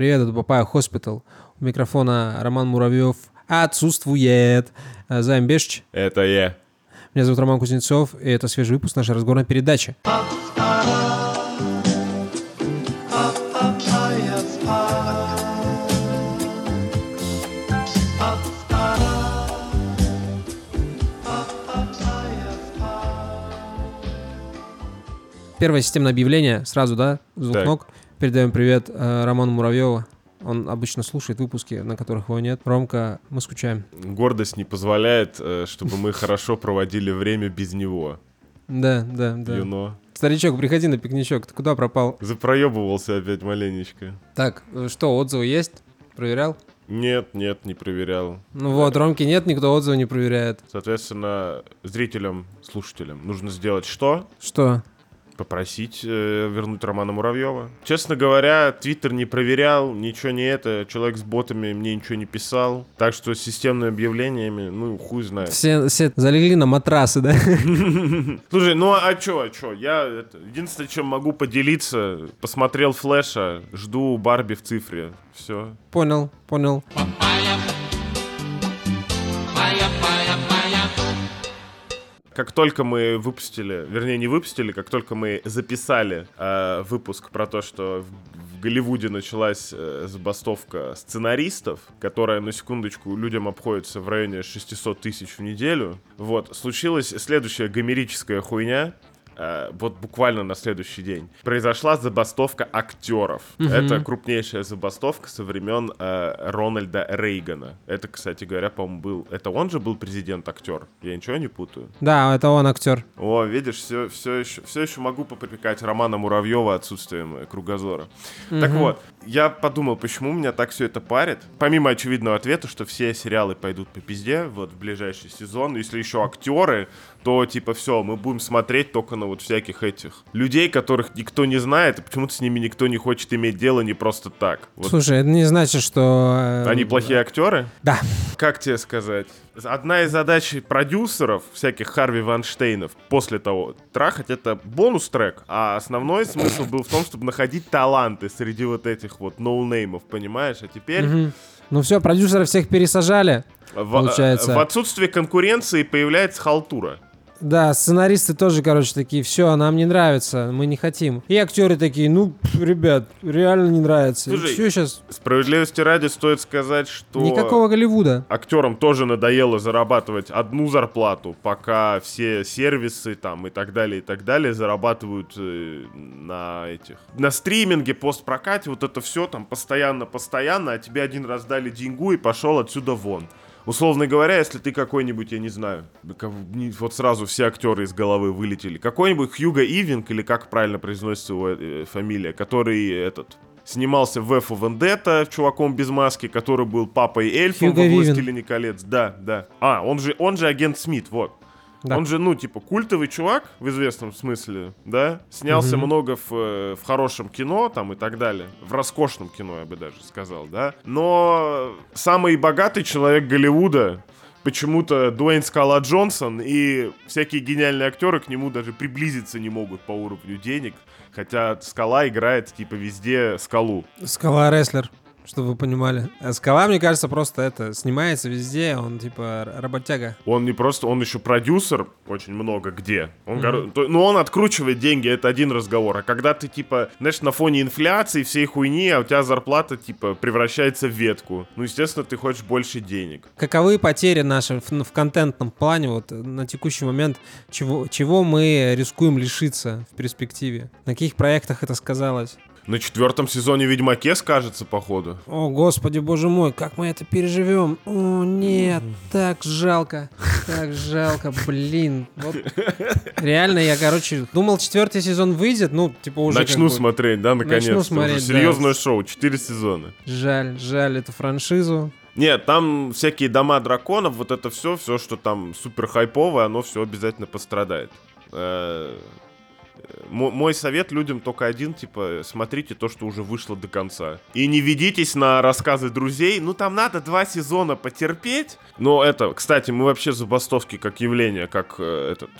Привет, это Papaya Hospital. У микрофона Роман Муравьев отсутствует. Э, Займ Бешич. Это я. Меня зовут Роман Кузнецов, и это свежий выпуск нашей разговорной передачи. Первое системное объявление, сразу, да, звук Так. ног. Передаем привет э, Роману Муравьеву. Он обычно слушает выпуски, на которых его нет. Ромка, мы скучаем. Гордость не позволяет, э, чтобы мы хорошо проводили время без него. Да, да, да. Юно. Старичок, приходи на пикничок. Ты куда пропал? Запроебывался опять маленечко. Так, э, что, отзывы есть? Проверял? Нет, нет, не проверял. Ну вот, Ромки нет, никто отзывы не проверяет. Соответственно, зрителям, слушателям нужно сделать что? Что? Попросить э, вернуть Романа Муравьева. Честно говоря, Твиттер не проверял, ничего не это. Человек с ботами мне ничего не писал. Так что с системными объявлениями, ну, хуй знает. Все, все залегли на матрасы, да? Слушай, ну а чё, а чё? Я это, единственное, чем могу поделиться, посмотрел Флэша, жду Барби в цифре. Все. Понял, понял. Как только мы выпустили, вернее, не выпустили, как только мы записали э, выпуск про то, что в, в Голливуде началась э, забастовка сценаристов, которая, на секундочку, людям обходится в районе 600 тысяч в неделю, вот, случилась следующая гомерическая хуйня, вот буквально на следующий день. Произошла забастовка актеров. Это крупнейшая забастовка со времен э, Рональда Рейгана. Это, кстати говоря, по-моему, был... Это он же был президент-актер? Я ничего не путаю? Да, это он актер. О, видишь, все, все, еще, все еще могу попрекать Романа Муравьева отсутствием э, кругозора. Так вот, я подумал, почему меня так все это парит. Помимо очевидного ответа, что все сериалы пойдут по пизде вот в ближайший сезон. Если еще актеры, то типа все, мы будем смотреть только на вот всяких этих людей, которых никто не знает, и почему-то с ними никто не хочет иметь дело не просто так. Вот Слушай, это не значит, что... э, они плохие актеры? Да. Как тебе сказать? Одна из задач продюсеров, всяких Харви Ванштейнов, после того, трахать это бонус-трек, а основной смысл был в том, чтобы находить таланты среди вот этих вот ноунеймов, понимаешь? А теперь. Ну все, продюсеры всех пересажали. в, получается. в отсутствии конкуренции появляется халтура. Да, сценаристы тоже, короче, такие, все, нам не нравится, мы не хотим. И актеры такие, ну, пф, ребят, реально не нравится. Слушай, все сейчас, Справедливости ради стоит сказать, что... никакого Голливуда. актерам тоже надоело зарабатывать одну зарплату, пока все сервисы там и так далее, и так далее зарабатывают э, на этих... На стриминге, постпрокате, вот это все там постоянно-постоянно, а тебе один раз дали деньгу и пошел отсюда вон. Условно говоря, если ты какой-нибудь, я не знаю, вот сразу все актеры из головы вылетели, какой-нибудь Хьюго Ивинг, или как правильно произносится его э, фамилия, который этот снимался в F Вендетта, чуваком без маски, который был папой эльфом Хьюго во. «Властелине колец». Да, да. А, он же, он же агент Смит, вот. Да. Он же, ну, типа, культовый чувак, в известном смысле, да? Снялся много в, э, в хорошем кино, там, и так далее. В роскошном кино, я бы даже сказал, да? Но самый богатый человек Голливуда почему-то Дуэйн Скала Джонсон и всякие гениальные актеры к нему даже приблизиться не могут по уровню денег. Хотя Скала играет, типа, везде Скалу. Скала рестлер, чтобы вы понимали. А Скала, мне кажется, просто это, снимается везде, он типа работяга. Он не просто, он еще продюсер очень много где. Он, горо- то- ну, он откручивает деньги, это один разговор. А когда ты, типа, знаешь, на фоне инфляции, всей хуйни, а у тебя зарплата, типа, превращается в ветку. Ну, естественно, ты хочешь больше денег. Каковы потери наши в, в контентном плане, вот э, на текущий момент, чего, чего мы рискуем лишиться в перспективе? На каких проектах это сказалось? На четвертом сезоне Ведьмаке скажется, походу. О, господи, боже мой, как мы это переживем? О, нет, так жалко, так жалко, блин. Вот. Реально, я, короче, думал, четвертый сезон выйдет, ну, типа уже Начну как бы- смотреть, да, наконец-то. Уже смотреть, да. Серьезное шоу, четыре сезона. Жаль, жаль эту франшизу. Нет, там всякие дома драконов, вот это все, все, что там супер хайповое, оно все обязательно пострадает. Мо- Мой совет людям только один, типа, смотрите то, что уже вышло до конца. И не ведитесь на рассказы друзей. Ну, там надо два сезона потерпеть. Но это, кстати, мы вообще забастовки как явление, как э, этот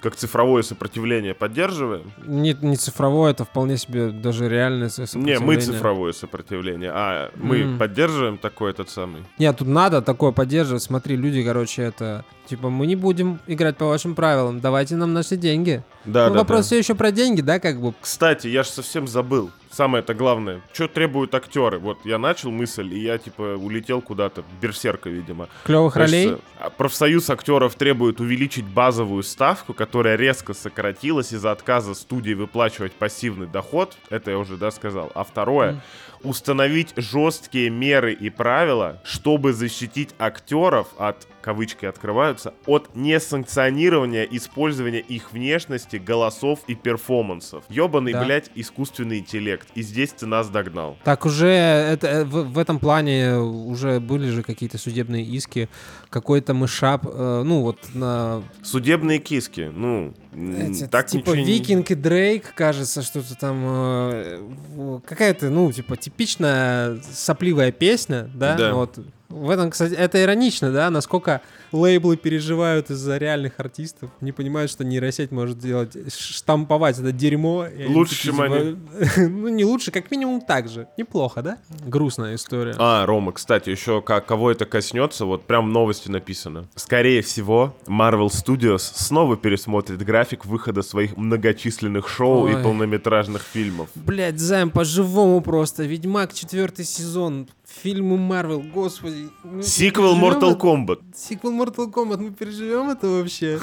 как цифровое сопротивление поддерживаем. Не, не цифровое, это вполне себе даже реальное со- Не, сопротивление. мы цифровое сопротивление, а мы М. поддерживаем такой этот самый. Нет, тут надо такое поддерживать. Смотри, люди, короче, это... Типа, мы не будем играть по вашим правилам, давайте нам наши деньги. Да, ну, да, вопрос да. все еще про деньги, да, как бы? Кстати, я же совсем забыл. Самое это главное. Что требуют актеры? Вот я начал мысль, и я типа улетел куда-то. Берсерка, видимо. Клевых ролей? А, Профсоюз актеров требует увеличить базовую ставку, которая резко сократилась из-за отказа студии выплачивать пассивный доход. Это я уже, да, сказал. А второе, установить жесткие меры и правила, чтобы защитить актеров от, кавычки открываются, от несанкционирования использования их внешности, голосов и перформансов. Ёбаный, Да. блядь, искусственный интеллект. И здесь ты нас догнал. Так уже это, э, в, в этом плане уже были же какие-то судебные иски. Какой-то мышап, э, ну вот на... Судебные киски, ну, эти, так типа ничего Викинг и Дрейк, кажется, что-то там... э, какая-то, ну, типа типичная сопливая песня, да? Да. Вот. В этом, кстати, это иронично, да, насколько лейблы переживают из-за реальных артистов, не понимают, что нейросеть может делать, штамповать это дерьмо. Лучше, чем они. типа, Ну, не лучше, как минимум так же. Неплохо, да? Грустная история. А, Рома, кстати, еще как, кого это коснется, вот прям в новости написано. Скорее всего, Marvel Studios снова пересмотрит график выхода своих многочисленных шоу Ой. и полнометражных фильмов. Блять, Займ, по-живому просто. Ведьмак, четвертый сезон. Фильмы Марвел, господи. мы Сиквел Mortal? Kombat. Сиквел Mortal Kombat, мы переживем это вообще?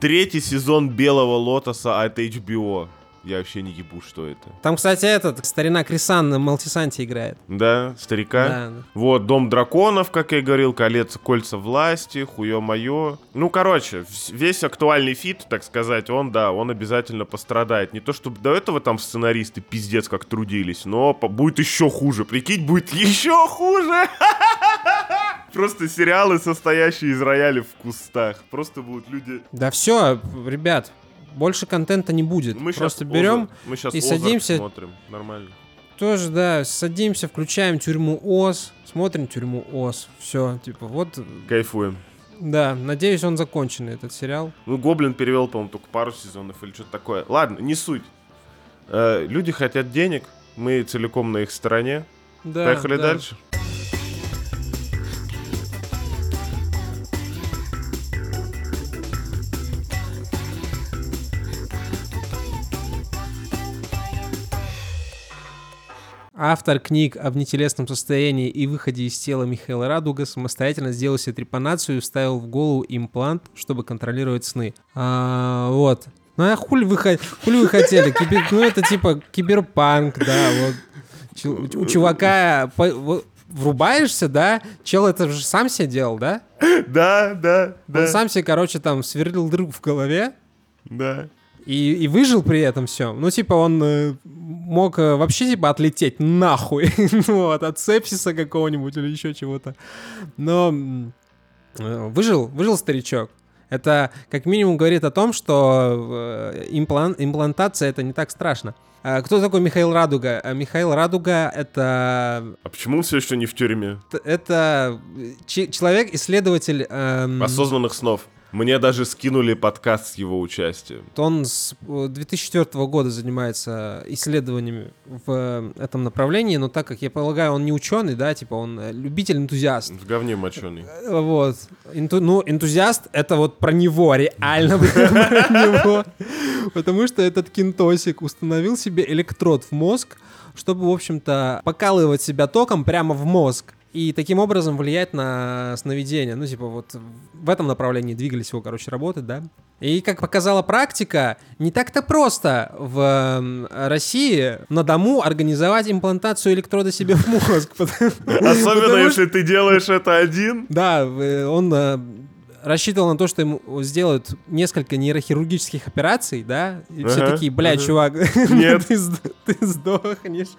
Третий сезон Белого Лотоса от HBO. Я вообще не ебу, что это. Там, кстати, этот, старина Крис Молтисанти играет. Да, старика? Да. Вот, Дом драконов, как я и говорил, колец, кольца власти, хуё моё. Ну, короче, весь актуальный feed, так сказать, он, да, он обязательно пострадает. Не то, чтобы до этого там сценаристы пиздец как трудились, но будет еще хуже. Прикинь, будет еще хуже! Просто сериалы, состоящие из роялей в кустах. Просто будут люди... Да все, ребят, больше контента не будет. Мы Просто щас берем, Озарк- мы сейчас и садимся- смотрим. Нормально. тоже, да, садимся, включаем тюрьму Оз, смотрим тюрьму Оз. Все, типа, вот, Кайфуем. да, надеюсь, он законченный, этот сериал. Ну, Гоблин перевел, по-моему, только пару сезонов или что-то такое. Ладно, не суть. Э, люди хотят денег, мы целиком на их стороне. Да, Поехали да. дальше. Автор книг о внетелесном состоянии и выходе из тела Михаила Радуга самостоятельно сделал себе трепанацию и вставил в голову имплант, чтобы контролировать сны. А, вот. Ну а хули вы, хули вы хотели? Кибер- ну это типа киберпанк, да, вот. У чувака по- вот врубаешься, да? Чел это же сам себе делал, да? Да, да, Он сам себе, короче, там сверлил дырку в голове, да. И, и выжил при этом все. Ну, типа, он э, мог э, вообще, типа, отлететь нахуй. ну, вот, от сепсиса какого-нибудь или еще чего-то. Но э, выжил, выжил старичок. Это как минимум говорит о том, что имплан- имплантация это не так страшно. А Кто такой Михаил Радуга? А Михаил Радуга это А почему он все еще не в тюрьме? это че- человек-исследователь. эм, Осознанных снов. Мне даже скинули подкаст с его участием. Он с э, 2004 года занимается исследованиями в э, этом направлении, но так как я полагаю, он не ученый, да, типа он э, любитель-энтузиаст. В говне моченый. Э, Вот. Инту- ну, энтузиаст — это вот про него, реально про него. Потому что этот кинтосик установил себе электрод в мозг, чтобы, в общем-то, покалывать себя током прямо в мозг. И таким образом влиять на сновидение. Ну, типа, вот в этом направлении двигались его, короче, работы, да. И, как показала практика, не так-то просто в России на дому организовать имплантацию электрода себе в мозг. Особенно, если ты делаешь это один. да, э, он э, рассчитывал на то, что ему сделают несколько нейрохирургических операций, да, и все Ага, такие, блядь, ага. чувак, Нет. ты, ты сдохнешь.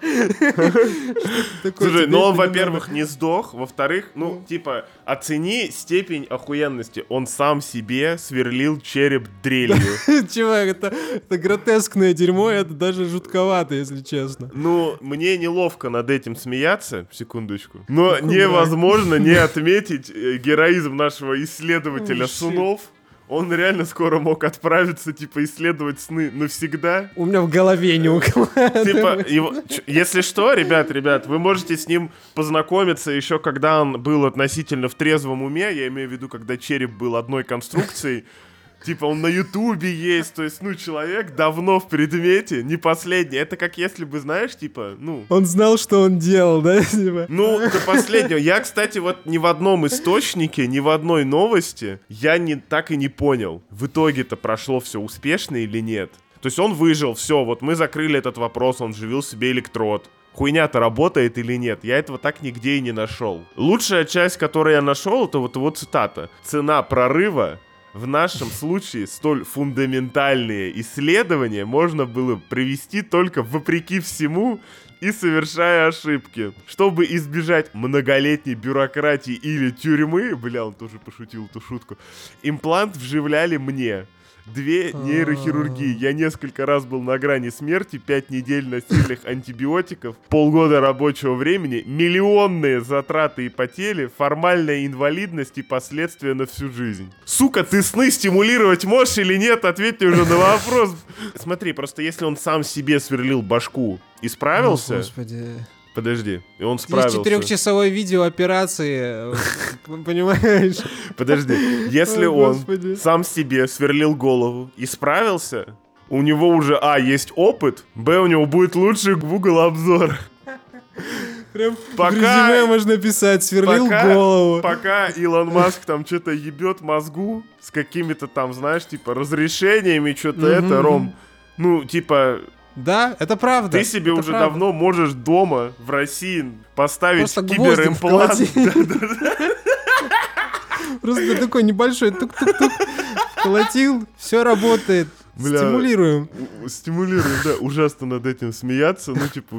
Слушай, тебе ну он, во-первых, не сдох, во-вторых, ну, типа, оцени степень охуенности. Он сам себе сверлил череп дрелью. Чувак, это, это гротескное дерьмо, это даже жутковато, если честно. Ну, мне неловко над этим смеяться, секундочку. Но Ну, невозможно не отметить э, героизм нашего исследователя снов. он реально скоро мог отправиться, типа, исследовать сны навсегда. У меня в голове не укладывается. Типа, его, если что, ребят, ребят, вы можете с ним познакомиться еще когда он был относительно в трезвом уме, я имею в виду, когда череп был одной конструкцией, Типа он на Ютубе есть, то есть, ну, человек давно в предмете, не последний. Это как если бы, знаешь, типа, ну... Он знал, что он делал, да? Типа. Ну, до последнего. Я, кстати, вот ни в одном источнике, ни в одной новости я не, так и не понял, в итоге-то прошло все успешно или нет. То есть он выжил, все, вот мы закрыли этот вопрос, он живил себе электрод. Хуйня-то работает или нет? Я этого так нигде и не нашел. Лучшая часть, которую я нашел, это вот его цитата. Цена прорыва в нашем случае столь фундаментальные исследования можно было провести только вопреки всему и совершая ошибки. Чтобы избежать многолетней бюрократии или тюрьмы, бля, он тоже пошутил эту шутку, имплант вживляли мне. Две нейрохирургии. Я несколько раз был на грани смерти, пять недель насильных антибиотиков, полгода рабочего времени, миллионные затраты и потери, формальная инвалидность и последствия на всю жизнь. Сука, ты сны стимулировать можешь или нет? Ответь мне уже на вопрос. Смотри, просто если он сам себе сверлил башку и справился... О, Господи. Подожди, и он справился. четырехчасовой видео операции, понимаешь? Подожди, если он сам себе сверлил голову и справился, у него уже, а, есть опыт, б, у него будет лучший Google обзор. Прям Пока- в резюме можно писать, сверлил Пока, голову. пока Илон Маск там что-то ебет мозгу с какими-то там, знаешь, типа разрешениями, что-то это, Ром. Ну, типа, Да, это правда. ты себе это уже правда. давно можешь дома в России поставить Просто киберимплант. Просто такой небольшой тук-тук-тук. Колотил, все работает. Бля. Стимулируем. Стимулирует, да, ужасно над этим смеяться, ну, типа...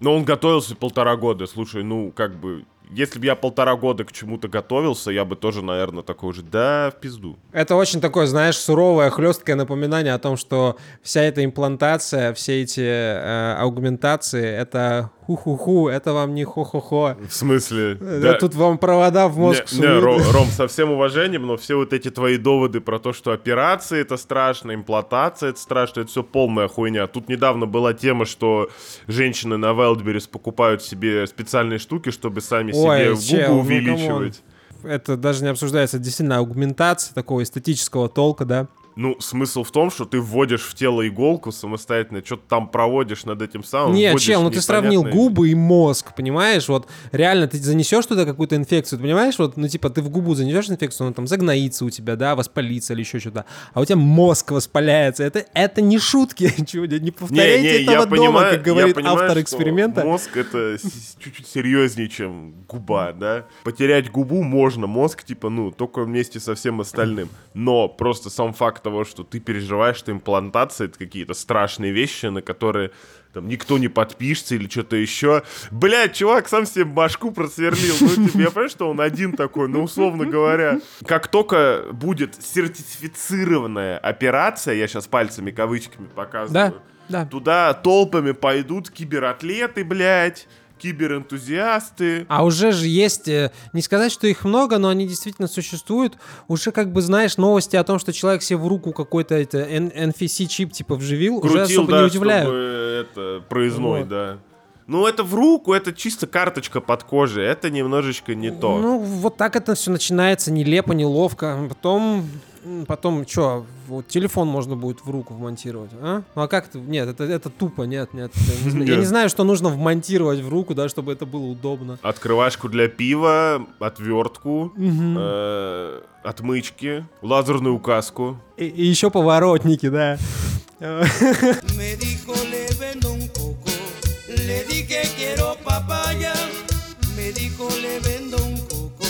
Но он готовился полтора года, слушай, ну, как бы... Если бы я полтора года к чему-то готовился, я бы тоже, наверное, такой же, да, в пизду. Это очень такое, знаешь, суровое, хлесткое напоминание о том, что вся эта имплантация, все эти э, аугментации, это ху-ху-ху, это вам не хо-хо-хо. В смысле? Да. Тут вам провода в мозг Не, не, суют. Ро- Ром, со всем уважением, но все вот эти твои доводы про то, что операции это страшно, имплантация это страшно, это все полная хуйня. Тут недавно была тема, что женщины на Wildberries покупают себе специальные штуки, чтобы сами Ой, себе губы ну, увеличивать. Это даже не обсуждается, действительно аугментация такого эстетического толка, да. Ну, смысл в том, что ты вводишь в тело иголку самостоятельно, что-то там проводишь над этим самым. Не, вводишь чел, ну ты сравнил губы и мозг, понимаешь? Вот реально ты занесешь туда какую-то инфекцию, ты понимаешь? Вот, ну типа ты в губу занесешь инфекцию, она там загноится у тебя, да, воспалится или еще что-то. А у тебя мозг воспаляется. Это, это не шутки, не Не, повторяйте не, этого я дома, понимаю, как говорит я понимаю, автор эксперимента. Мозг это чуть-чуть серьезнее, чем губа, да. Потерять губу можно, мозг типа, ну, только вместе со всем остальным. Но просто сам факт того, что ты переживаешь, что имплантация это какие-то страшные вещи, на которые там никто не подпишется или что-то еще. Блядь, чувак сам себе башку просверлил. Ну, типа, я понимаю, что он один такой, но условно говоря, как только будет сертифицированная операция, я сейчас пальцами кавычками показываю, Да, да. Туда толпами пойдут кибератлеты, блядь, киберэнтузиасты. А уже же есть, э, не сказать, что их много, но они действительно существуют. Уже как бы знаешь новости о том, что человек себе в руку какой-то это NFC-чип типа вживил, уже Крутил, особо да, не удивляют. чтобы это, проездной, Вот. да. Ну, это в руку, это чисто карточка под кожей, это немножечко не то. Ну, вот так это все начинается нелепо, неловко. Потом, потом, что, вот телефон можно будет в руку вмонтировать, а? Ну, а как это? Нет, это, это тупо, нет, нет. Я не. Я знаю, что нужно вмонтировать в руку, да, чтобы это было удобно. Открывашку для пива, отвертку, э, отмычки, лазерную указку. И, еще поворотники, да. Le dije quiero papaya. Me dijo le vendo un coco,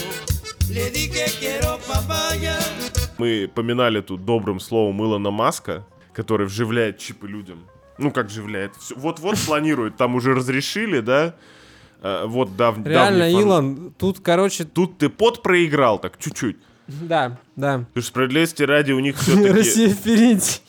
le dije quiero papaya. Мы поминали тут добрым словом Илона Маска, который вживляет чипы людям. Ну, как вживляет? Вот-вот планирует, там уже разрешили, да? Э, вот дав- Реально, давний Илон, тут, короче, Тут ты под проиграл, так чуть-чуть. да, да. Ты же справедливости ради у них все-таки... Россия впереди.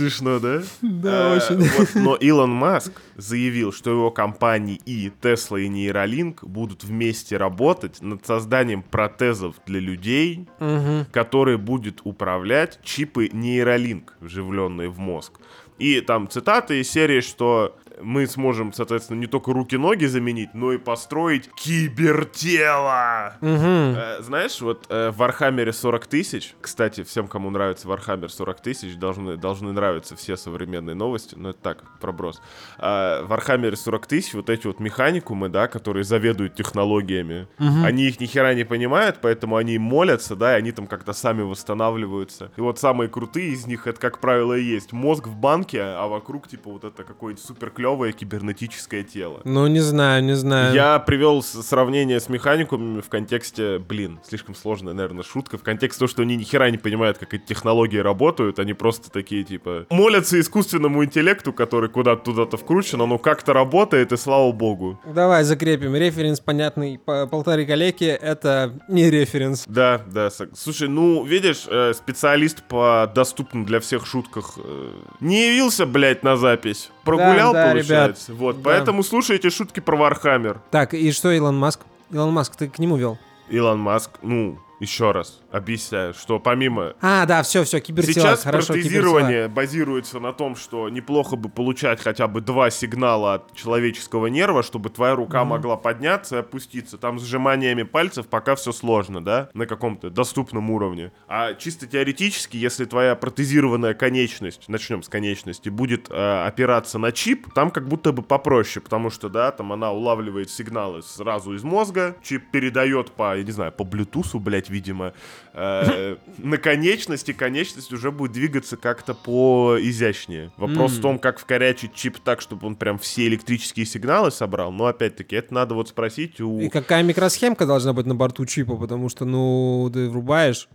Смешно, да? Да, Э, очень. вот, но Илон Маск заявил, что его компании и Tesla и Neuralink будут вместе работать над созданием протезов для людей, Мгм. который будет управлять чипы нейролинк, вживленные в мозг. И там цитаты из серии, что мы сможем, соответственно, не только руки-ноги заменить, но и построить кибертело. Мгм. Э, знаешь, вот э, в Warhammer е 40 тысяч, кстати, всем, кому нравится Warhammer 40 тысяч, должны, должны нравиться все современные новости, но это так, проброс. А, в Warhammer е 40 тысяч вот эти вот механикумы, да, которые заведуют технологиями, они их ни хера не понимают, поэтому они молятся, да, и они там как-то сами восстанавливаются. И вот самые крутые из них, это, как правило, и есть мозг в банке, а вокруг, типа, вот это какое-нибудь супер клевое кибернетическое тело. Ну, не знаю, не знаю. Я привел сравнение с механикумами в контексте, блин, слишком сложная, наверное, шутка, в контексте того, что они ни хера не понимают, как эти технологии работают, они просто такие, типа, молятся искусственному интеллекту, который куда-то туда-то вкручен, оно как-то работает, и слава богу. Давай закрепим. Референс понятный по полторы калеки. Это не референс. Да, да. Слушай, ну, видишь, э, специалист по доступным для всех шутках э, не явился, блядь, на запись. Прогулял, да, получается. Вот, Да. поэтому слушайте шутки про Warhammer. Так, и что Илон Маск? Илон Маск, ты к нему вел? Илон Маск, ну, еще раз объясняю, что помимо А, да, все, все, кибертела. Сейчас Хорошо, протезирование базируется на том, что неплохо бы получать хотя бы два сигнала от человеческого нерва, чтобы твоя рука могла подняться и опуститься. Там с сжиманиями пальцев пока все сложно, да, на каком-то доступном уровне. А чисто теоретически, если твоя протезированная конечность, начнем с конечности, будет э, опираться на чип, там как будто бы попроще, потому что, да, там она улавливает сигналы сразу из мозга, чип передает по, я не знаю, по Bluetooth, блядь, видимо, э, на конечности, конечность уже будет двигаться как-то по изящнее. Вопрос в том, как вкорячить чип так, чтобы он прям все электрические сигналы собрал. Но опять-таки, это надо вот спросить у... И какая микросхемка должна быть на борту чипа, потому что, ну, ты врубаешь.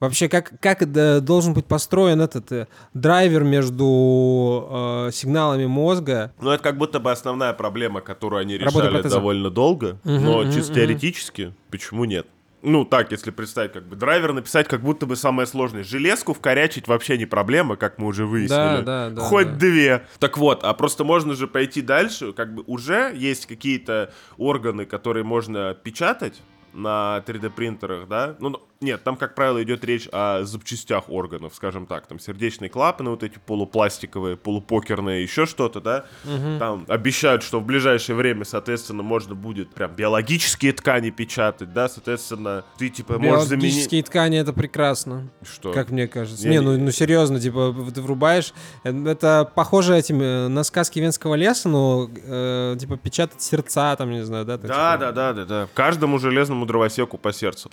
Вообще, как, как должен быть построен этот э, драйвер между э, сигналами мозга? Ну, это как будто бы основная проблема, которую они решали довольно долго. Мгм, но мгм, чисто мгм. теоретически, почему нет? Ну, так, если представить, как бы драйвер написать, как будто бы самое сложное. Железку вкорячить вообще не проблема, как мы уже выяснили. Да, да, да, Хоть да. две. Так вот, а просто можно же пойти дальше. Как бы уже есть какие-то органы, которые можно печатать на 3D принтерах, да? Ну, ну, нет, там, как правило, идет речь о запчастях органов, скажем так. Там сердечные клапаны, вот эти полупластиковые, полупокерные, еще что-то, да? Там обещают, что в ближайшее время, соответственно, можно будет прям биологические ткани печатать, да? Соответственно, ты, типа, можешь заменить... Биологические ткани это прекрасно, Что? как мне кажется. Не, Не, ну, ну серьезно, типа, ты врубаешь. э, Это похоже этим э, на сказки Венского леса, но э, типа печатать сердца, там, не знаю, да? так Да, типа. да, да, да, да. Каждому железному дровосеку по сердцу.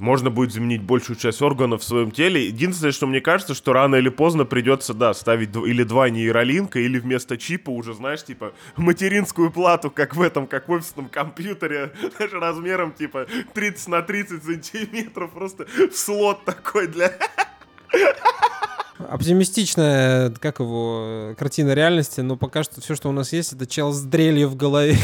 Можно будет заменить большую часть органов в своем теле. Единственное, что мне кажется, что рано или поздно придется, да, ставить или два нейролинка, или вместо чипа уже, знаешь, типа, материнскую плату, как в этом, как в офисном компьютере, знаешь, размером, типа, 30 на 30 сантиметров, просто в слот такой для... Оптимистичная, как его, картина реальности, но пока что все, что у нас есть, это чел с дрелью в голове.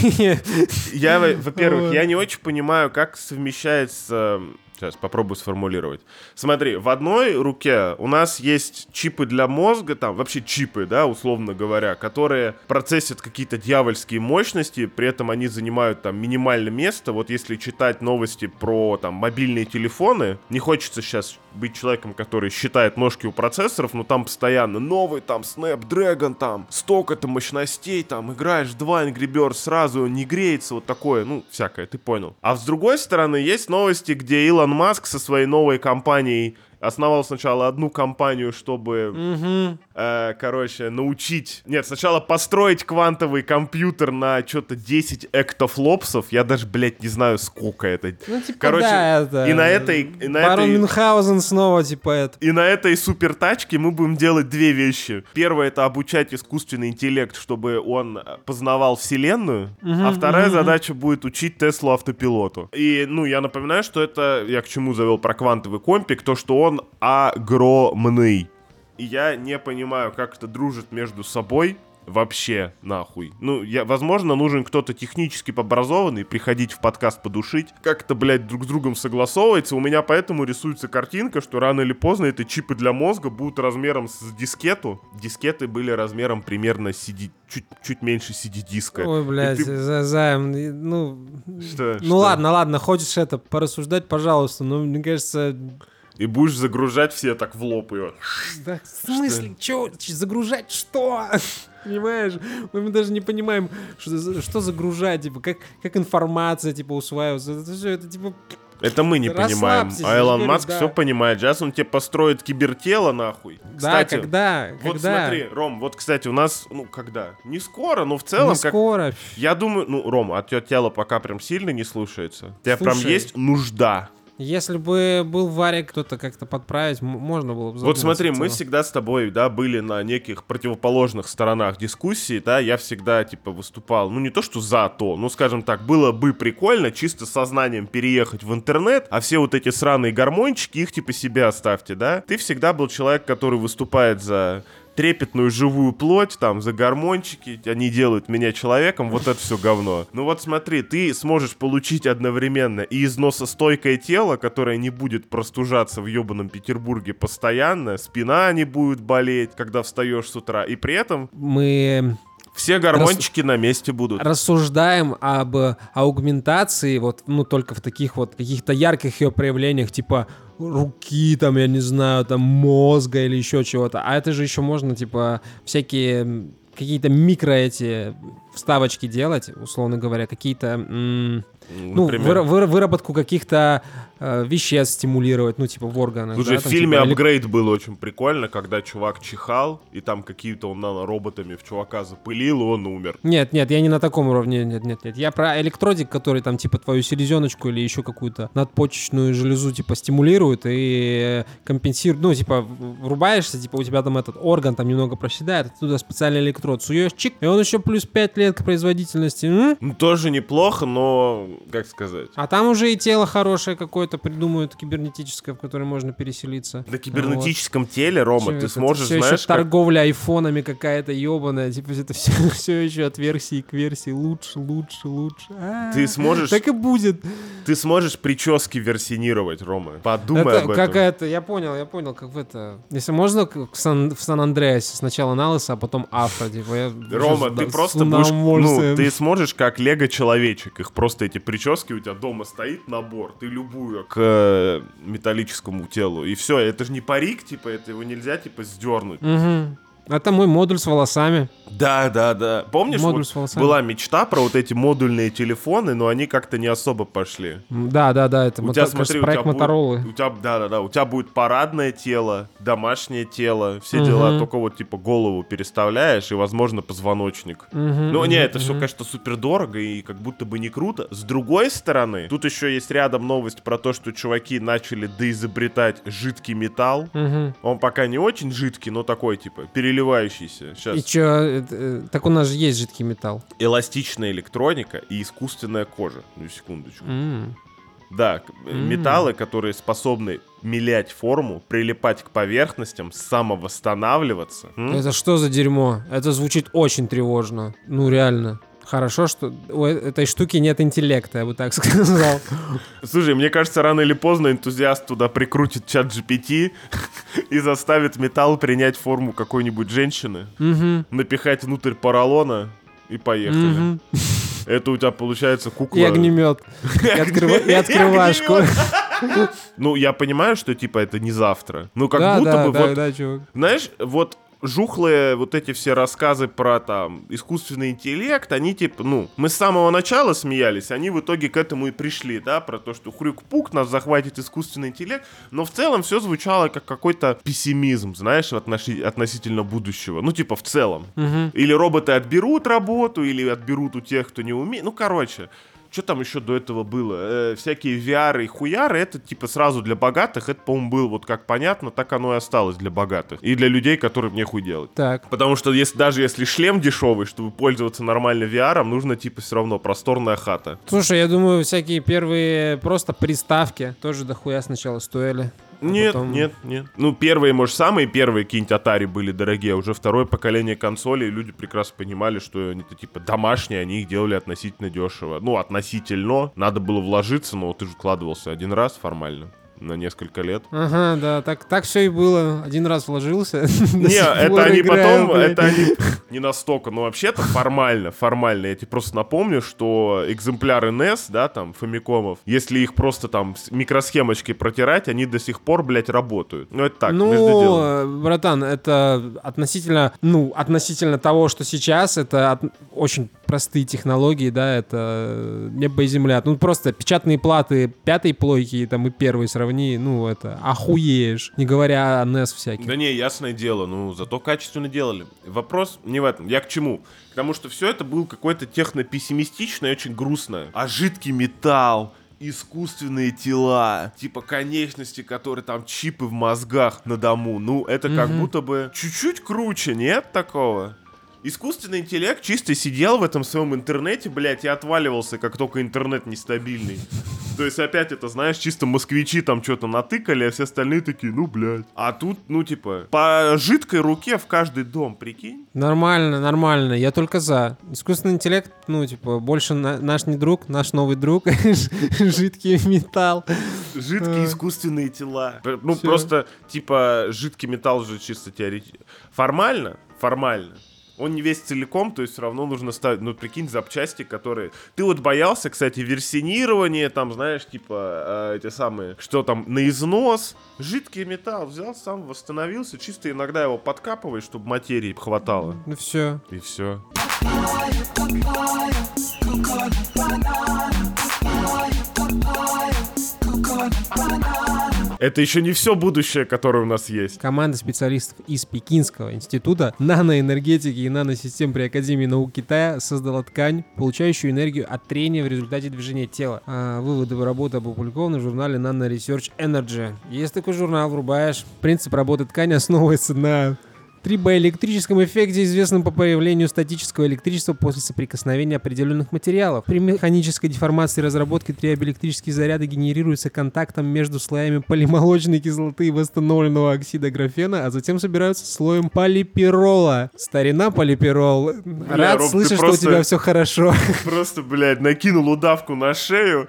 Я, во- во-первых, я не очень понимаю, как совмещается... Сейчас попробую сформулировать. Смотри, в одной руке у нас есть чипы для мозга, там вообще чипы, да, условно говоря, которые процессят какие-то дьявольские мощности, при этом они занимают там минимальное место. Вот если читать новости про там мобильные телефоны, не хочется сейчас быть человеком, который считает ножки у процессоров, но там постоянно новый там Snapdragon, там столько-то мощностей, там играешь два Angry Birds, сразу не греется, вот такое, ну, всякое, ты понял. А с другой стороны, есть новости, где Илон Маск со своей новой компанией основал сначала одну компанию, чтобы, Мгм. э, короче, научить... Нет, сначала построить квантовый компьютер на что-то 10 эктофлопсов. Я даже, блядь, не знаю, сколько это. Ну, типа, Короче, да, это... и на этой- и на Барон этой- Мюнхгаузен снова, типа, это... И на этой супер тачке мы будем делать две вещи. Первое это обучать искусственный интеллект, чтобы он познавал вселенную. а вторая задача будет учить Теслу автопилоту. И, ну, я напоминаю, что это, я к чему завел про квантовый компик, то, что он огромный. И я не понимаю, как это дружит между собой. Вообще, нахуй. Ну, я, возможно, нужен кто-то технически образованный, приходить в подкаст подушить, как-то, блядь, друг с другом согласовывается. У меня поэтому рисуется картинка, что рано или поздно эти чипы для мозга будут размером с дискету. Дискеты были размером примерно CD, чуть, чуть меньше CD-диска. Ой, блядь, И ты- за- Займ, ну... Что, ну что? ладно, ладно, хочешь это порассуждать, пожалуйста, но мне кажется... И будешь загружать все так в лоб ее. Да, в смысле, чё, ч- загружать что? Понимаешь? Мы даже не понимаем, что, что загружать, типа, как, как информация, типа, усваивается. Это все, это, типа, Это мы не понимаем. А Илон говорю, Маск да. все понимает. Сейчас он тебе построит кибертело, нахуй. да, Кстати, когда, Вот когда? смотри, Ром, вот, кстати, у нас, ну, когда? Не скоро, но в целом, Не как... скоро. Я думаю, ну, Ром, от тебя тело пока прям сильно не слушается. У тебя прям Слушай. есть нужда. Если бы был Варик, кто-то как-то подправить, можно было бы Вот смотри, в мы всегда с тобой, да, были на неких противоположных сторонах дискуссии, да, я всегда, типа, выступал, ну, не то, что за то, ну, скажем так, было бы прикольно чисто сознанием переехать в интернет, а все вот эти сраные гармончики, их, типа, себе оставьте, да. Ты всегда был человек, который выступает за трепетную живую плоть, там, за гормончики, они делают меня человеком, вот это все говно. Ну вот смотри, ты сможешь получить одновременно и износостойкое тело, которое не будет простужаться в ебаном Петербурге постоянно, спина не будет болеть, когда встаешь с утра, и при этом Мы все гормончики на месте будут. рассуждаем об аугментации, вот, ну, только в таких вот каких-то ярких ее проявлениях, типа руки, там, я не знаю, там, мозга или еще чего-то. А это же еще можно, типа, всякие какие-то микро эти вставочки делать, условно говоря, какие-то, м, ну, выра- выра- выработку каких-то веществ стимулировать, ну, типа в органах. Слушай, да, в там, фильме типа, «Апгрейд» было очень прикольно, когда чувак чихал, и там какие-то он роботами в чувака запылил, и он умер. Нет, нет, я не на таком уровне, нет, нет, нет. Я про электродик, который там типа твою селезеночку или еще какую-то надпочечную железу типа стимулирует и э, компенсирует, ну типа в- врубаешься, типа у тебя там этот орган там немного проседает, а ты туда специальный электрод суешь, чик, и он еще плюс 5 лет к производительности, м? Ну, тоже неплохо, но, как сказать... а там уже и тело хорошее какое-то придумают кибернетическое, в которое можно переселиться. На кибернетическом теле, Рома, ты сможешь, все знаешь, еще как- торговля айфонами какая-то ебаная, типа это все, все еще от версии к версии лучше, лучше, лучше. А, Ты сможешь- Так и будет. ты сможешь прически версионировать, Рома. Подумай это об этом. какая-то, я понял, я понял, как в это. Если можно в Сан, в Сан-Андреасе сначала на лысо, а потом афро, типа. Я Рома, ты просто будешь, ну, ты сможешь как лего-человечек, их просто эти прически у тебя дома стоит набор, ты любую к э, металлическому телу, и все, это же не парик, типа, это его нельзя, типа, сдернуть. Мгм. Это мой модуль с волосами. Да, да, да. Помнишь, Модуль вот с волосами. была мечта про вот эти модульные телефоны, но они как-то не особо пошли. Да, да, да, это У мото- тебя, смотри, у проект тебя будет- Моторолы. у тебя, да, да, да, у тебя будет парадное тело, домашнее тело, все Мгм. дела, только вот типа голову переставляешь и, возможно, позвоночник. Мгм, Ну, не, мгм, это все, мгм. конечно, супер дорого и как будто бы не круто. С другой стороны, тут еще есть рядом новость про то, что чуваки начали доизобретать жидкий металл. Мгм. Он пока не очень жидкий, но такой, типа, переливающийся. И Сейчас. чё, это, э, так у нас же есть жидкий металл. Эластичная электроника и искусственная кожа. Ну, секундочку. М. Да, М. металлы, которые способны менять форму, прилипать к поверхностям, самовосстанавливаться. М? Это что за дерьмо? Это звучит очень тревожно. Ну, реально. Хорошо, что у э- этой штуки нет интеллекта, я бы так сказал. Слушай, мне кажется, рано или поздно энтузиаст туда прикрутит чат GPT и заставит металл принять форму какой-нибудь женщины, Мгм. напихать внутрь поролона и поехали. Мгм. Это у тебя получается кукла. И огнемет. И открыва- и открывашку. Ну, я понимаю, что типа это не завтра. Ну, как Да, будто да, бы да, вот да, чувак. Знаешь, вот жухлые вот эти все рассказы про там искусственный интеллект, они типа, ну, мы с самого начала смеялись, они в итоге к этому и пришли, да, про то, что хрюк-пук, нас захватит искусственный интеллект, но в целом все звучало как какой-то пессимизм, знаешь, отноши- относительно будущего, ну, типа в целом. Мгм. Или роботы отберут работу, или отберут у тех, кто не умеет, ну, короче... Что там еще до этого было? Э, всякие VR и хуяры, это типа сразу для богатых. Это, по-моему, было вот как понятно, так оно и осталось для богатых. И для людей, которым нехуй делать. Так. Потому что если, даже если шлем дешевый, чтобы пользоваться нормально VR, нужно типа все равно просторная хата. Слушай, я думаю, всякие первые просто приставки тоже дохуя сначала стоили. Нет, потом- нет, нет. Ну, первые, может, самые первые какие-нибудь Atari были дорогие, а уже второе поколение консолей, люди прекрасно понимали, что они-то типа домашние, они их делали относительно дешево. Ну, относительно. Надо было вложиться, но ты же вкладывался один раз формально на несколько лет. Ага, да, так, так все и было. Один раз вложился. Не, это они играю, потом, блядь. это они не настолько, но вообще-то формально, формально, я тебе просто напомню, что экземпляры NES, да, там, фамикомов, если их просто там с микросхемочкой протирать, они до сих пор, блядь, работают. Ну, это так, ну, братан, это относительно, ну, относительно того, что сейчас, это от- очень простые технологии, да, это э, небо и земля. Ну, просто печатные платы пятой плойки там и первой сравни, ну, это охуеешь. Не говоря о NES всяких. Да не, ясное дело, ну, зато качественно делали. Вопрос не в этом. Я к чему? К тому, что все это было какое-то техно-пессимистичное и очень грустное. А жидкий металл, искусственные тела, типа конечности, которые там чипы в мозгах на дому. Ну, это как Мгм. будто бы чуть-чуть круче, нет такого? Искусственный интеллект чисто сидел в этом своем интернете, блядь, и отваливался, как только интернет нестабильный. То есть опять это, знаешь, чисто москвичи там что-то натыкали, а все остальные такие, ну, блядь. А тут, ну, типа, по жидкой руке в каждый дом, прикинь? Нормально, нормально, я только за. Искусственный интеллект, ну, типа, больше на- наш не друг, наш новый друг, жидкий металл. Жидкие А. искусственные тела. Ну, Всё. просто, типа, жидкий металл же чисто теоретически. Формально, формально. Он не весь целиком, то есть все равно нужно ставить, ну, прикинь, запчасти, которые... Ты вот боялся, кстати, версионирование, там, знаешь, типа, э, эти самые, что там, на износ. Жидкий металл взял, сам восстановился, чисто иногда его подкапываешь, чтобы материи хватало. Ну все. И все. Это еще не все будущее, которое у нас есть. Команда специалистов из Пекинского института наноэнергетики и наносистем при Академии наук Китая создала ткань, получающую энергию от трения в результате движения тела. А, выводы работы опубликованы в журнале Nano Research Energy. Есть такой журнал, врубаешь. Принцип работы ткани основывается на трибоэлектрическом эффекте, известном по появлению статического электричества после соприкосновения определенных материалов. При механической деформации разработки триобоэлектрические заряды генерируются контактом между слоями полимолочной кислоты и восстановленного оксида графена, а затем собираются слоем полипирола. Старина полипирол. Рад Ром, ты слышать, что у просто- тебя все хорошо. Просто, блядь, накинул удавку на шею,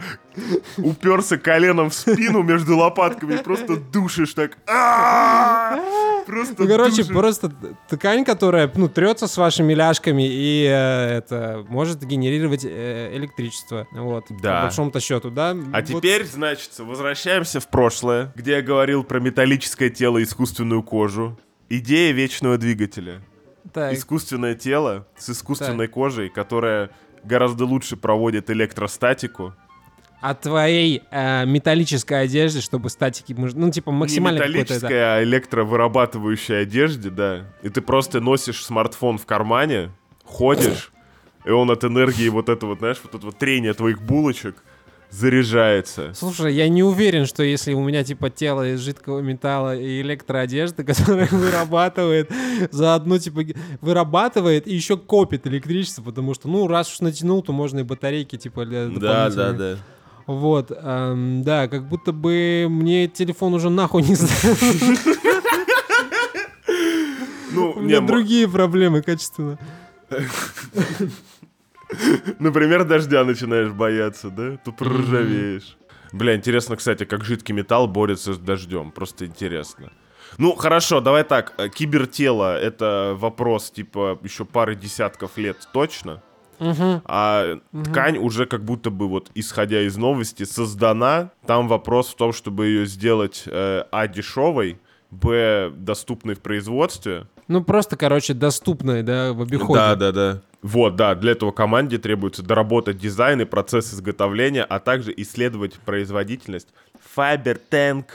уперся коленом в спину между лопатками и просто душишь так. А-а-а! Просто Ну, короче, душишь. Просто ткань, которая, ну, трется с вашими ляжками и э, это может генерировать э, электричество. Вот. Да. По большому-то счету, да? А Вот. теперь, значит, возвращаемся в прошлое, где я говорил про металлическое тело и искусственную кожу. Идея вечного двигателя. Так, Искусственное тело с искусственной кожей, которая гораздо лучше проводит электростатику. О твоей э, металлической одежде, чтобы статики, ну, типа, максимально Не металлическая, а электровырабатывающая одежде, да. И ты просто носишь смартфон в кармане, ходишь, и он от энергии вот это вот, знаешь, вот это вот трение твоих булочек заряжается. Слушай, я не уверен, что если у меня типа тело из жидкого металла и электроодежда, которая вырабатывает, заодно типа вырабатывает и еще копит электричество, потому что, ну, раз уж натянул, то можно и батарейки типа для дополнительные. да. Вот, эм, да, как будто бы мне телефон уже нахуй не. Ну, У меня другие проблемы качественно. например, дождя начинаешь бояться, да? Тут проржавеешь. Бля, интересно, кстати, как жидкий металл борется с дождем. Просто интересно. Ну, хорошо, давай так. э, Кибертело — это вопрос, типа, еще пары десятков лет точно. Мгм. А ткань уже как будто бы вот, исходя из новости, создана. Там вопрос в том, чтобы ее сделать э, а дешевой, б доступной в производстве. Ну, просто, короче, доступное, да, в обиходе. Да, да, да. Вот, да, для этого команде требуется доработать дизайн и процесс изготовления, а также исследовать производительность. Fiber Tank.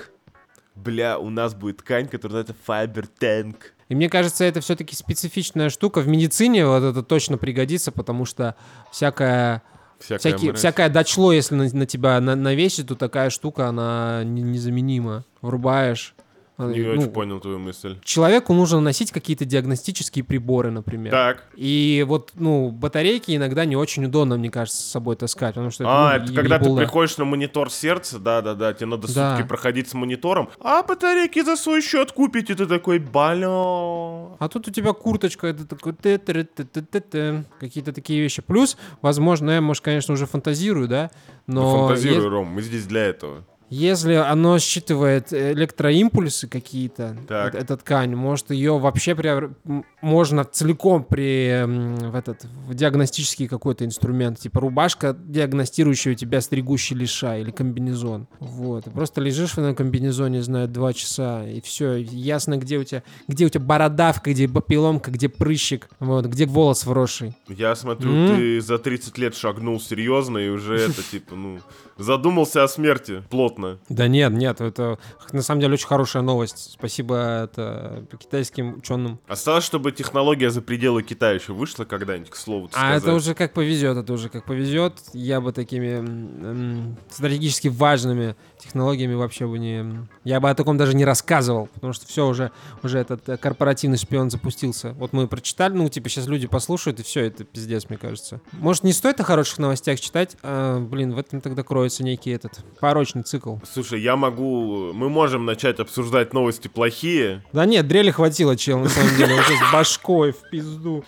Бля, у нас будет ткань, которая называется Fiber Tank. И мне кажется, это все-таки специфичная штука. В медицине вот это точно пригодится, потому что всякая, Всякая всякие, мразь. всякое дочло, если на, на тебя на- навесит, то такая штука, она не- незаменима. Врубаешь, Не Ну, очень понял твою мысль. Человеку нужно носить какие-то диагностические приборы, например. Так. И вот, ну, батарейки иногда не очень удобно, мне кажется, с собой таскать, потому что это, А, ну, это когда ты приходишь на монитор сердца, да-да-да, тебе надо Да. сутки проходить с монитором, а батарейки за свой счет купить, и ты такой, балё. А тут у тебя курточка, это такой какие-то такие вещи. Плюс, возможно, я, может, конечно, уже фантазирую, да, но Фантазируй, е- Ром, мы здесь для этого. Если оно считывает электроимпульсы какие-то, Так. эта ткань, может, ее вообще преобр- можно целиком при в этот в диагностический какой-то инструмент, типа рубашка, диагностирующая у тебя стригущий лиша или комбинезон. Вот. Просто лежишь в этом комбинезоне, знаю, два часа, и все, ясно, где у тебя, где у тебя бородавка, где папилломка, где прыщик, вот, где волос вросший. Я смотрю, М. ты за 30 лет шагнул серьезно и уже это, типа, ну, задумался о смерти плотно. Да нет, нет, это на самом деле очень хорошая новость. Спасибо это китайским ученым. Осталось, чтобы технология за пределы Китая еще вышла когда-нибудь, к слову А сказать. это уже как повезет, это уже как повезет. Я бы такими м, м, стратегически важными технологиями вообще бы не... Я бы о таком даже не рассказывал, потому что все уже, уже этот э, корпоративный шпион запустился. Вот мы прочитали, ну, типа, сейчас люди послушают, и все, это пиздец, мне кажется. Может, не стоит о хороших новостях читать? А, блин, в этом тогда кроется некий этот порочный цикл. Слушай, я могу... Мы можем начать обсуждать новости плохие. Да нет, дрели хватило, чел, на самом деле. Вот с башкой в пизду.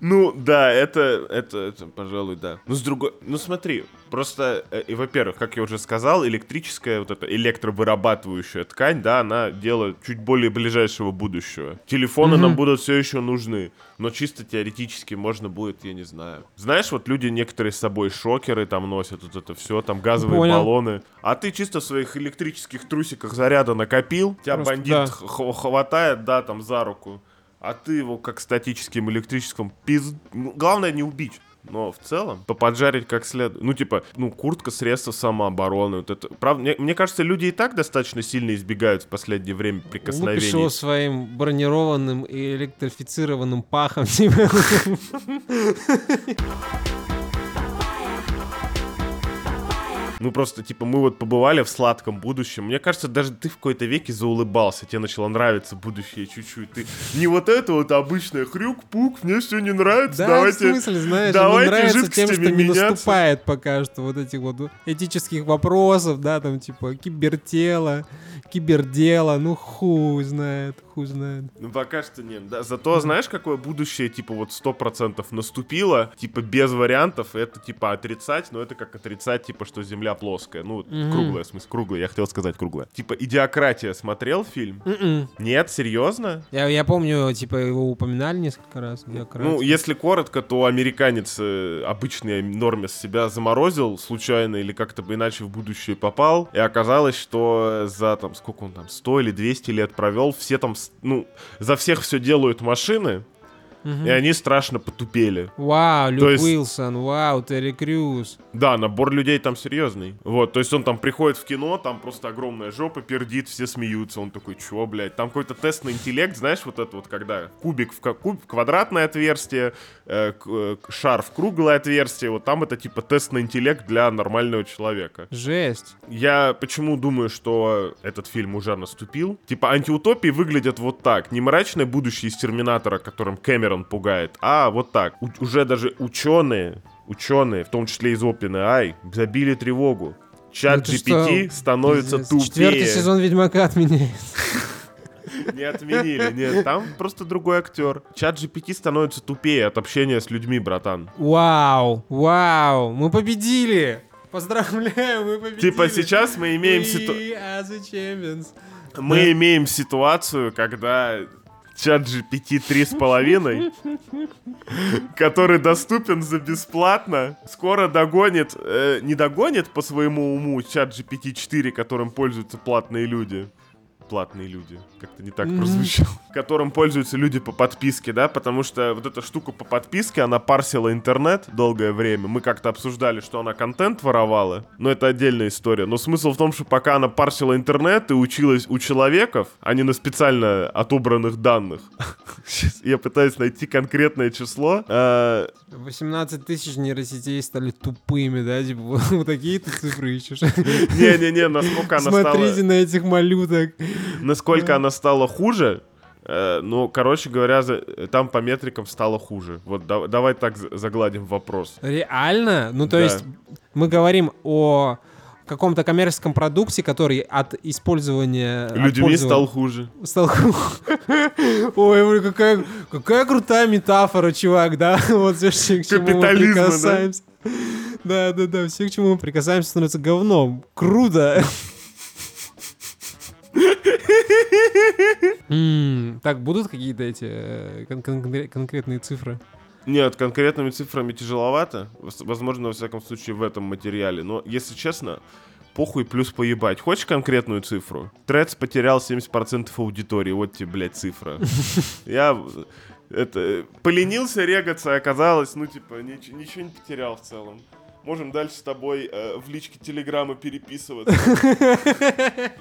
Ну, да, это, это, это, пожалуй, да. Ну, с другой... Ну, смотри, просто, э, и, во-первых, как я уже сказал, электрическая, вот эта электровырабатывающая ткань, да, она дело чуть более ближайшего будущего. Телефоны нам будут все еще нужны, но чисто теоретически можно будет, я не знаю. Знаешь, вот люди некоторые с собой шокеры там носят, вот это все, там газовые Понял. баллоны. А ты чисто в своих электрических трусиках заряда накопил, тебя Просто, бандит да. хватает, да, там за руку. А ты его как статическим электрическим пиз... Главное не убить. Но в целом поподжарить как следует. Ну, типа, ну, куртка, средства самообороны. Вот это. Правда, мне, мне кажется, люди и так достаточно сильно избегают в последнее время Лупишь прикосновений. его своим бронированным и электрифицированным пахом. Ну, просто, типа, мы вот побывали в сладком будущем. Мне кажется, даже ты в какой-то веке заулыбался. Тебе начало нравиться будущее чуть-чуть. Ты не вот это вот обычное хрюк-пук, мне все не нравится. Да, давайте... в смысле, знаешь, давайте нравится тем, что жидкостями не меняться. наступает пока что вот этих вот этических вопросов, да, там типа кибертело, кибердело, ну хуй знает, хуй знает. Ну, пока что нет. Да. Зато знаешь, какое будущее, типа, вот сто процентов наступило, типа, без вариантов, это, типа, отрицать, но это как отрицать, типа, что Земля плоская. Ну, Мгм. круглая, в смысле, круглая, я хотел сказать круглая. Типа, «Идиократия» смотрел фильм? М-м. Нет, серьезно? Я, я помню, типа, его упоминали несколько раз. Диократия. Ну, если коротко, то американец э, обычный норме с себя заморозил случайно или как-то бы иначе в будущее попал, и оказалось, что за там, сколько он там, 100 или 200 лет провел, все там, ну, за всех все делают машины, И они страшно потупели. Вау, Люк То есть- Уилсон, вау, Терри Крюс. Да, набор людей там серьезный. Вот, то есть он там приходит в кино, там просто огромная жопа пердит, все смеются. Он такой, чё, блядь? Там какой-то тест на интеллект, знаешь, вот это вот, когда кубик в куб, квадратное отверстие, э, э, шар в круглое отверстие, вот там это типа тест на интеллект для нормального человека. Жесть. Я почему думаю, что этот фильм уже наступил? Типа антиутопии выглядят вот так. Не мрачное будущее из Терминатора, которым Кэмерон пугает, а вот так. У- уже даже ученые, ученые, в том числе из OpenAI, забили тревогу. Чат Ну GPT что? становится Пиздец. тупее. Четвертый сезон Ведьмака отменяет. Не отменили, нет, там просто другой актер. Чат GPT становится тупее от общения с людьми, братан. Вау, вау, мы победили! Поздравляю, мы победили! Типа сейчас мы имеем ситуацию... Мы Да. имеем ситуацию, когда чат GPT 3,5, который доступен за бесплатно, скоро догонит, э, не догонит по своему уму чат GPT 4, которым пользуются платные люди. Платные люди. Как-то не так Мгм. прозвучало. Которым пользуются люди по подписке, да, потому что вот эта штука по подписке, она парсила интернет долгое время. Мы как-то обсуждали, что она контент воровала, но это отдельная история. Но смысл в том, что пока она парсила интернет и училась у человеков, а не на специально отобранных данных. Сейчас я пытаюсь найти конкретное число. Э, 18 тысяч нейросетей стали тупыми, да? Типа, вот, такие ты цифры ищешь. Не-не-не, насколько она Смотрите стала... на этих малюток. Насколько она стала хуже. Ну, короче говоря, там по метрикам стало хуже. Вот да- давай так за- загладим вопрос. Реально? Ну, то Да. есть мы говорим о каком-то коммерческом продукте, который от использования... от Людьми пользования- стал хуже. стал ху- Ой, какая, какая крутая метафора, чувак, да? Вот все, к чему мы Капитализма, да? прикасаемся. Да, да, да, все, к чему мы прикасаемся, становится говном. Круто. Так, будут какие-то эти э, кон- кон- конкретные цифры? Нет, конкретными цифрами тяжеловато. Возможно, во всяком случае, в этом материале. Но, если честно, похуй плюс поебать. Хочешь конкретную цифру? Трец потерял 70% аудитории. Вот тебе, блядь, цифра. Я это, э, поленился регаться, а оказалось, ну, типа, нич- ничего не потерял в целом. Можем дальше с тобой э, в личке Телеграма переписываться.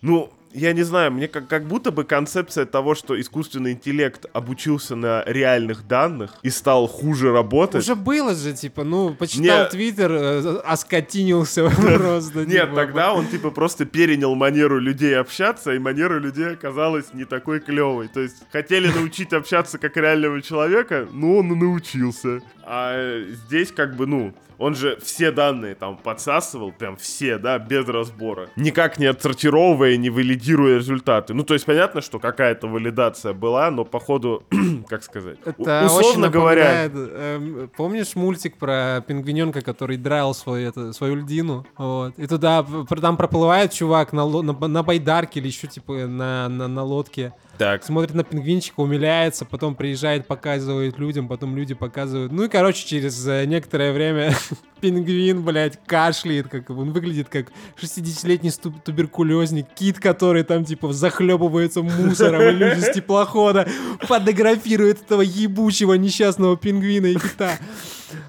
Ну, я не знаю, мне как, как будто бы концепция того, что искусственный интеллект обучился на реальных данных и стал хуже работать. Уже было же, типа, ну, почитал твиттер, э, оскотинился просто. Нет, типа. тогда он типа просто перенял манеру людей общаться, и манера людей оказалась не такой клевой. То есть хотели научить общаться как реального человека, но он и научился. А здесь как бы, ну, он же все данные там подсасывал, прям все, да, без разбора. Никак не отсортировывая, не валидируя результаты. Ну, то есть понятно, что какая-то валидация была, но походу, как сказать, Это условно говоря, эм, помнишь мультик про пингвиненка, который драл свой, это, свою льдину? Вот. И туда там проплывает чувак на, на, на байдарке или еще типа на, на, на лодке. Так, Смотрит на пингвинчика, умиляется, потом приезжает, показывает людям, потом люди показывают. Ну и, короче, через э, некоторое время пингвин, блядь, кашляет, как он выглядит как 60-летний сту- туберкулезник, кит, который там, типа, захлебывается мусором, и люди с теплохода фотографируют этого ебучего несчастного пингвина и кита.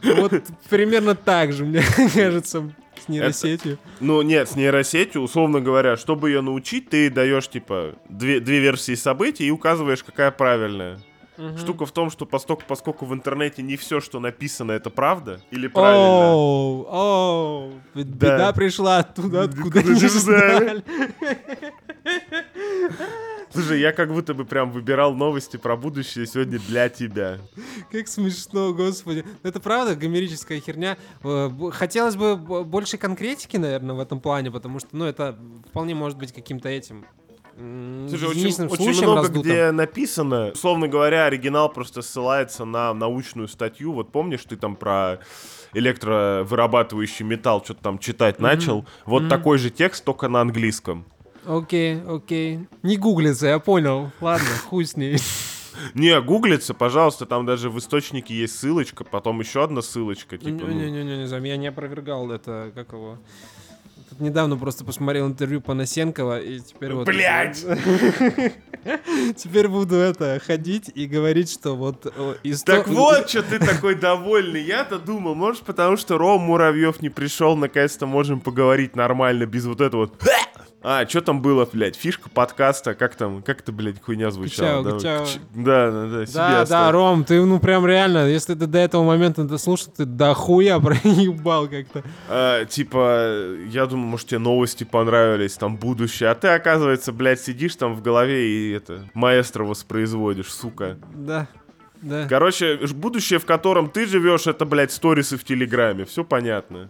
Вот примерно так же, мне кажется, нейросетью. Ну, нет, с нейросетью, условно говоря, чтобы ее научить, ты даешь, типа, две, две версии событий и указываешь, какая правильная. Штука в том, что поскольку, поскольку в интернете не все, что написано, это правда или правильно. Оу, оу, ведь Да. беда пришла оттуда, откуда не ждали. Слушай, я как будто бы прям выбирал новости про будущее сегодня для тебя. Как смешно, господи. Ну, Это правда гомерическая херня. Э, Хотелось бы больше конкретики, наверное, в этом плане, потому что, ну, это вполне может быть каким-то этим Слушай, очень, очень много раздутым. где написано. Условно говоря, оригинал просто ссылается на научную статью. Вот помнишь, ты там про электровырабатывающий металл что-то там читать начал? Вот такой же текст, только на английском. Окей, окей. Не гуглится, я понял. Ладно, хуй с ней. Не, гуглится, пожалуйста, там даже в источнике есть ссылочка, потом еще одна ссылочка, типа, ну, Не-не-не, я не опровергал это, как его... Тут недавно просто посмотрел интервью Панасенкова, и теперь вот... Блядь! Теперь буду это, ходить и говорить, что вот... из Так вот, что ты такой довольный. Я-то думал, может, потому что Ром Муравьев не пришел, наконец-то можем поговорить нормально, без вот этого вот... А, что там было, блядь? Фишка подкаста, как там, как это, блядь, хуйня звучала? Качао, да, да, да, да, себе Да. Ром, ты ну прям реально, если ты до этого момента это слушал, ты дохуя проебал как-то. А, типа, я думал, может, тебе новости понравились, там, будущее, а ты, оказывается, блядь, сидишь там в голове и это, маэстро воспроизводишь, сука. Да, да. Короче, будущее, в котором ты живешь, это, блядь, сторисы в Телеграме, все понятно.